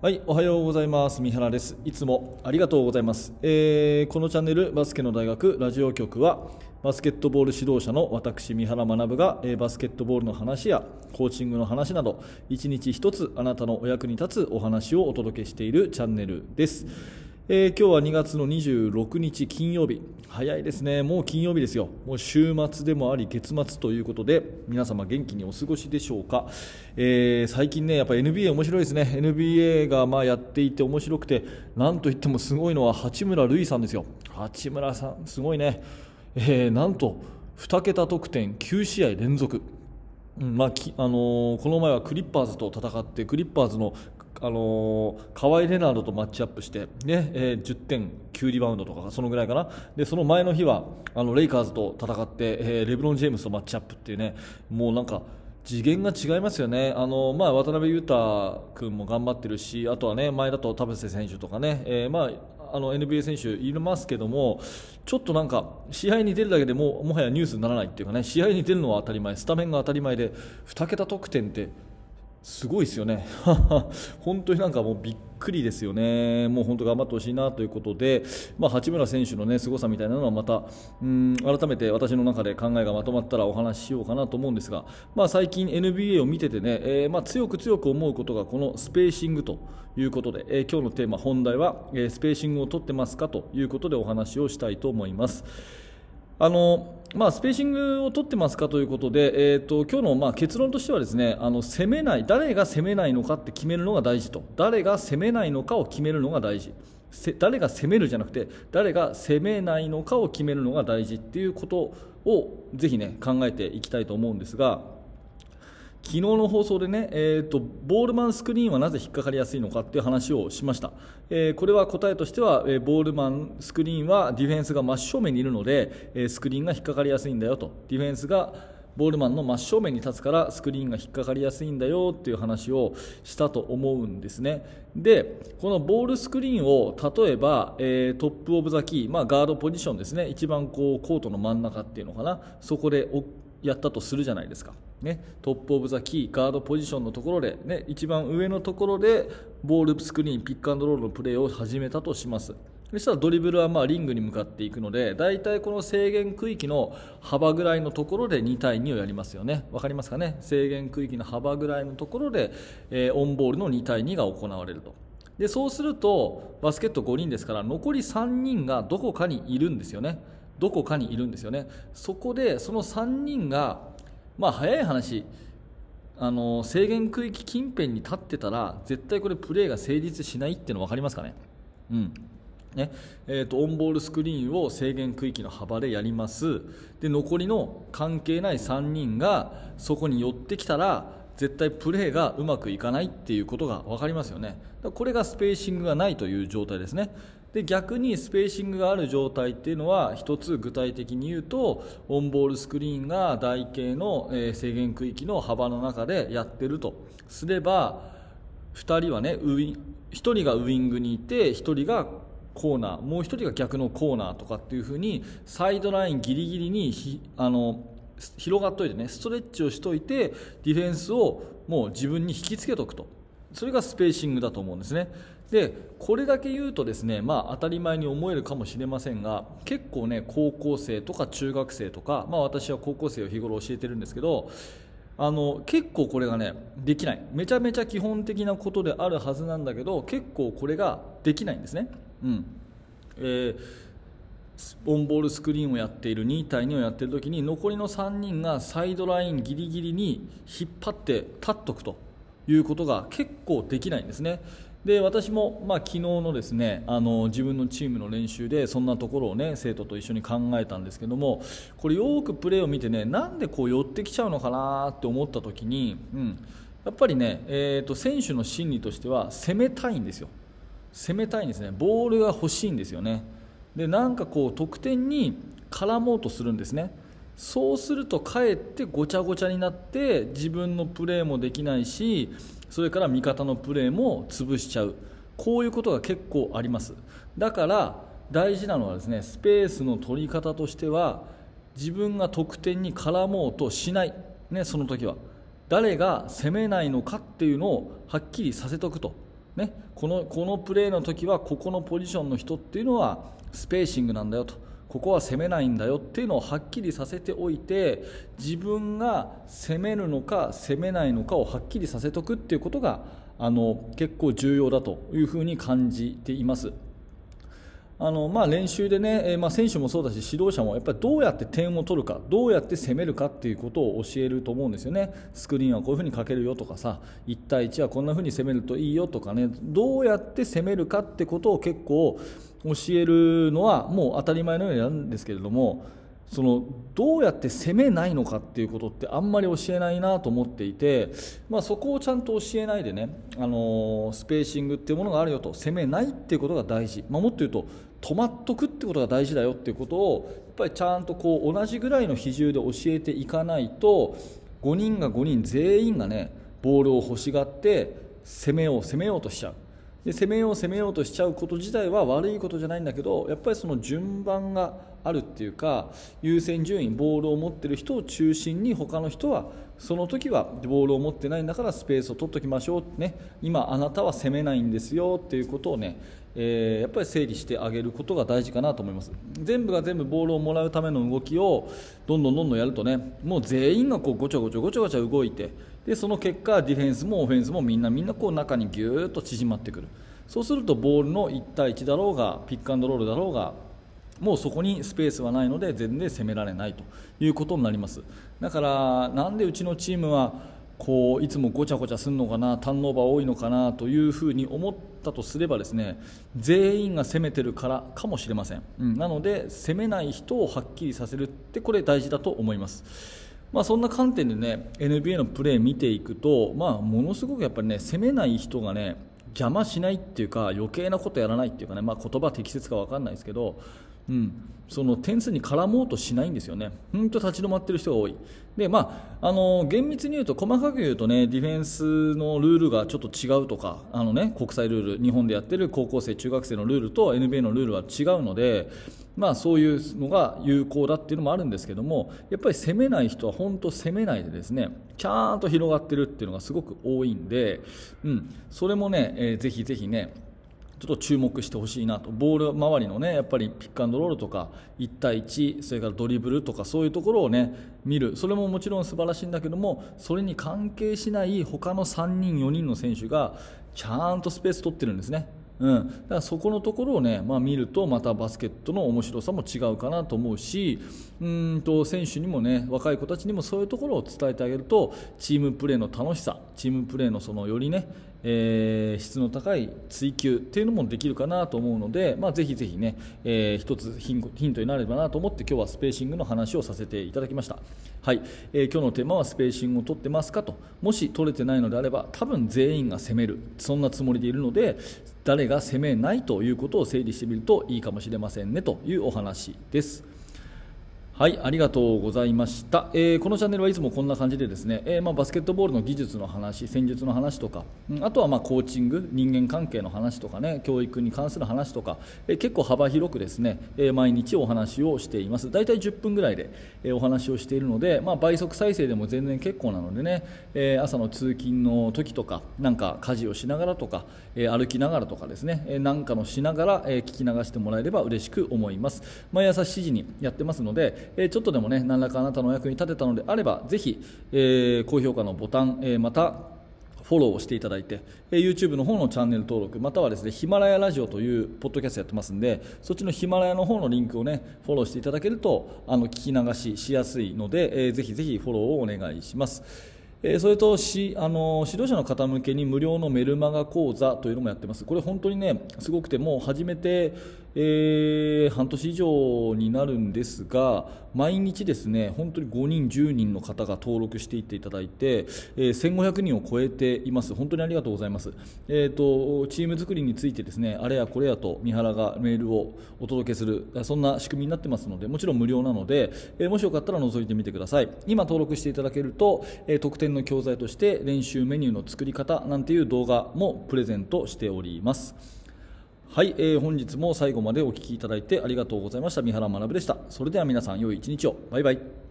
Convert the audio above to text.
はい、おはようございます。三原です。いつもありがとうございます。えーこのチャンネルバスケの大学ラジオ局はバスケットボール指導者の私三原学が、えーバスケットボールの話やコーチングの話など一日一つあなたのお役に立つお話をお届けしているチャンネルです。えー今日は2月の26日金曜日。早いですね。もう金曜日ですよ。もう週末でもあり月末ということで皆様元気にお過ごしでしょうか、えー最近ねやっぱ NBA 面白いですね。NBA がまあやっていて面白くてなんといってもすごいのは八村塁さんですよ。八村さんすごいね、えーなんと2桁得点9試合連続。まああのーこの前はクリッパーズと戦ってクリッパーズの、あのーカワイ・レナードとマッチアップして、ねえー10点9リバウンドとかそのぐらいかな。でその前の日はあのレイカーズと戦って、えーレブロン・ジェームスとマッチアップっていうねもうなんか次元が違いますよね、あのまあ、渡辺裕太君も頑張ってるし、あとはね前だと田臥選手とかね、えーまあ、あの NBA 選手いますけども、ちょっとなんか試合に出るだけでももはやニュースにならないっていうかね、試合に出るのは当たり前、スタメンが当たり前で、2桁得点ってすごいですよね、本当になんかもうびっくりですよね、もう本当頑張ってほしいなということで、まあ、八村選手の、ね、凄さみたいなのはまたうん改めて私の中で考えがまとまったらお話ししようかなと思うんですが、まあ、最近 NBA を見ててね、えーまあ、強く強く思うことがこのスペーシングということで、えー今日のテーマ、本題は、えースペーシングを取ってますかということでお話をしたいと思います。あのまあ、スペーシングを取ってますかということで、えー、と今日のまあ結論としてはですねあの攻めない誰が攻めないのかって決めるのが大事と。誰が攻めないのかを決めるのが大事。誰が攻めるじゃなくて誰が攻めないのかを決めるのが大事っていうことをぜひね考えていきたいと思うんですが昨日の放送でね、えーと、ボールマンスクリーンはなぜ引っかかりやすいのかっていう話をしました、えーこれは答えとしては、えーボールマンスクリーンはディフェンスが真正面にいるので、えースクリーンが引っかかりやすいんだよと。ディフェンスがボールマンの真正面に立つからスクリーンが引っかかりやすいんだよっていう話をしたと思うんですね。でこのボールスクリーンを例えば、えー top of the key、まあ、ガードポジションですね。一番こうコートの真ん中っていうのかな。そこでやったとするじゃないですか、ね、 top of the key ガードポジションのところで、ね、一番上のところでボールスクリーンピックアンドロールのプレーを始めたとします。そしたらドリブルはまあリングに向かっていくので大体この制限区域の幅ぐらいのところで2対2をやりますよね。わかりますかね？制限区域の幅ぐらいのところで、えーオンボールの2対2が行われると。でそうするとバスケット5人ですから残り3人がどこかにいるんですよね。どこかにいるんですよね。そこでその3人がまあ早い話あの制限区域近辺に立ってたら絶対これプレーが成立しないっていうの分かりますかね？うん。ね。えー、とオンボールスクリーンを制限区域の幅でやります。で残りの関係ない3人がそこに寄ってきたら絶対プレーがうまくいかないっていうことが分かりますよね。これがスペーシングがないという状態ですね。で逆にスペーシングがある状態っていうのは一つ具体的に言うとオンボールスクリーンが台形の、制限区域の幅の中でやってると。すれば2人はねウ1人がウイングにいて1人がコーナーもう1人が逆のコーナーとかっていう風にサイドラインギリギリにひあの広がっといてねストレッチをしといてディフェンスをもう自分に引きつけとくと。それがスペーシングだと思うんですね。でこれだけ言うとですね、まあ、当たり前に思えるかもしれませんが結構ね高校生とか中学生とか、まあ、私は高校生を日頃教えてるんですけどあの結構これがねできない。めちゃめちゃ基本的なことであるはずなんだけど結構これができないんですね、うん。えーオンボールスクリーンをやっている2対2をやっている時に残りの3人がサイドラインギリギリに引っ張って立っとくと。いうことが結構できないんですね。で私も、まあ、昨日のですねあの自分のチームの練習でそんなところを、ね、生徒と一緒に考えたんですけどもこれよくプレーを見てねなんでこう寄ってきちゃうのかなって思った時に、うん、やっぱりね、えー、と選手の心理としては攻めたいんですよ。攻めたいんですね。ボールが欲しいんですよね。でなんかこう得点に絡もうとするんですね。そうするとかえってごちゃごちゃになって自分のプレーもできないしそれから味方のプレーも潰しちゃう。こういうことが結構あります。だから大事なのはですねスペースの取り方としては自分が得点に絡もうとしない、ね、その時は。誰が攻めないのかっていうのをはっきりさせておくと。ね、このこのプレーの時はここのポジションの人っていうのはスペーシングなんだよと。ここは攻めないんだよっていうのをはっきりさせておいて自分が攻めるのか攻めないのかをはっきりさせておくっていうことがあの結構重要だというふうに感じています。あのまあ、練習でね、えー、まあ、選手もそうだし指導者もやっぱりどうやって点を取るかどうやって攻めるかっていうことを教えると思うんですよね。スクリーンはこういうふうにかけるよとかさ1対1はこんなふうに攻めるといいよとかねどうやって攻めるかってことを結構教えるのはもう当たり前のようにやるんですけれどもそのどうやって攻めないのかっていうことってあんまり教えないなと思っていて、まあ、そこをちゃんと教えないでね、あのスペーシングっていうものがあるよと攻めないっていうことが大事、まあ、もっと言うと止まっとくってことが大事だよっていうことをやっぱりちゃんとこう同じぐらいの比重で教えていかないと5人が5人全員がねボールを欲しがって攻めよう攻めようとしちゃう。で攻めよう攻めようとしちゃうこと自体は悪いことじゃないんだけどやっぱりその順番があるっていうか優先順位ボールを持ってる人を中心に他の人はその時はボールを持ってないんだからスペースを取っておきましょう、ね、今あなたは攻めないんですよっていうことをねえー、やっぱり整理してあげることが大事かなと思います。全部が全部ボールをもらうための動きをどんどんどんどんやるとねもう全員がこうごちゃごちゃごちゃごちゃ動いてでその結果ディフェンスもオフェンスもみんなみんなこう中にぎゅーっと縮まってくる。そうするとボールの1対1だろうがピックアンドロールだろうがもうそこにスペースはないので全然攻められないということになりますだからなんでうちのチームはこういつもごちゃごちゃするのかなターンオーバー多いのかなというふうに思ったとすればですね全員が攻めてるからかもしれません、うん、なので攻めない人をはっきりさせるってこれ大事だと思います。まあ、そんな観点でね NBA のプレー見ていくと、まあ、ものすごくやっぱりね攻めない人がね邪魔しないっていうか余計なことやらないっていうかね、まあ、言葉適切か分かんないですけどうん、その点数に絡もうとしないんですよね、本当立ち止まってる人が多い、でまあ、あの厳密に言うと、細かく言うとね、ディフェンスのルールがちょっと違うとか、あのね、国際ルール、日本でやってる高校生、中学生のルールと NBA のルールは違うので、まあ、そういうのが有効だっていうのもあるんですけども、やっぱり攻めない人は本当攻めないでですね、ちゃんと広がってるっていうのがすごく多いんで、うん、それもね、えー、ぜひぜひね、ちょっと注目してほしいなと。ボール周りのねやっぱりピックアンドロールとか1対1それからドリブルとかそういうところをね見る。それももちろん素晴らしいんだけどもそれに関係しない他の3人4人の選手がちゃんとスペース取ってるんですね。うん、だからそこのところをね、まあ、見るとまたバスケットの面白さも違うかなと思うしうんと選手にもね若い子たちにもそういうところを伝えてあげるとチームプレーの楽しさチームプレーのそのよりねえー、質の高い追求っていうのもできるかなと思うので、まあ、ぜひぜひね、えー、一つヒントになればなと思って今日はスペーシングの話をさせていただきました、はい。えー、今日のテーマはスペーシングを取ってますかと。もし取れてないのであれば多分全員が攻める。そんなつもりでいるので誰が攻めないということを整理してみるといいかもしれませんねというお話です。はい、ありがとうございました、えー、このチャンネルはいつもこんな感じでですね、えー、まあ、バスケットボールの技術の話、戦術の話とか、あとはまあコーチング、人間関係の話とかね、教育に関する話とか、えー、結構幅広くですね、え毎日お話をしています。大体10分ぐらいで、えお話をしているので、まあ、倍速再生でも全然結構なのでね、え朝の通勤の時とか、なんか家事をしながらとか、え歩きながらとかですね、えなんかのしながら、え聞き流してもらえれば嬉しく思います。毎朝7時にやってますので、えちょっとでもね何らかあなたのお役に立てたのであればぜひ、え、高評価のボタン、え、またフォローをしていただいて、え、YouTube の方のチャンネル登録またはですねヒマラヤラジオというポッドキャストやってますんでそっちのヒマラヤの方のリンクをねフォローしていただけるとあの聞き流ししやすいので、えー、ぜひぜひフォローをお願いします。えそれとしあの指導者の方向けに無料のメルマガ講座というのもやってます、これ本当にねすごくてもう始めて、えー、半年以上になるんですが毎日ですね本当に5人、10人の方が登録していっていただいて、えー、1500人を超えています、本当にありがとうございます、えーと、チーム作りについてですねあれやこれやと三原がメールをお届けするそんな仕組みになってますのでもちろん無料なので、えー、もしよかったら覗いてみてください。今登録していただけると、えー、特典の教材として練習メニューの作り方なんていう動画もプレゼントしております。はい、えー、本日も最後までお聴きいただいてありがとうございました。三原学でした。それでは皆さん良い一日を。バイバイ。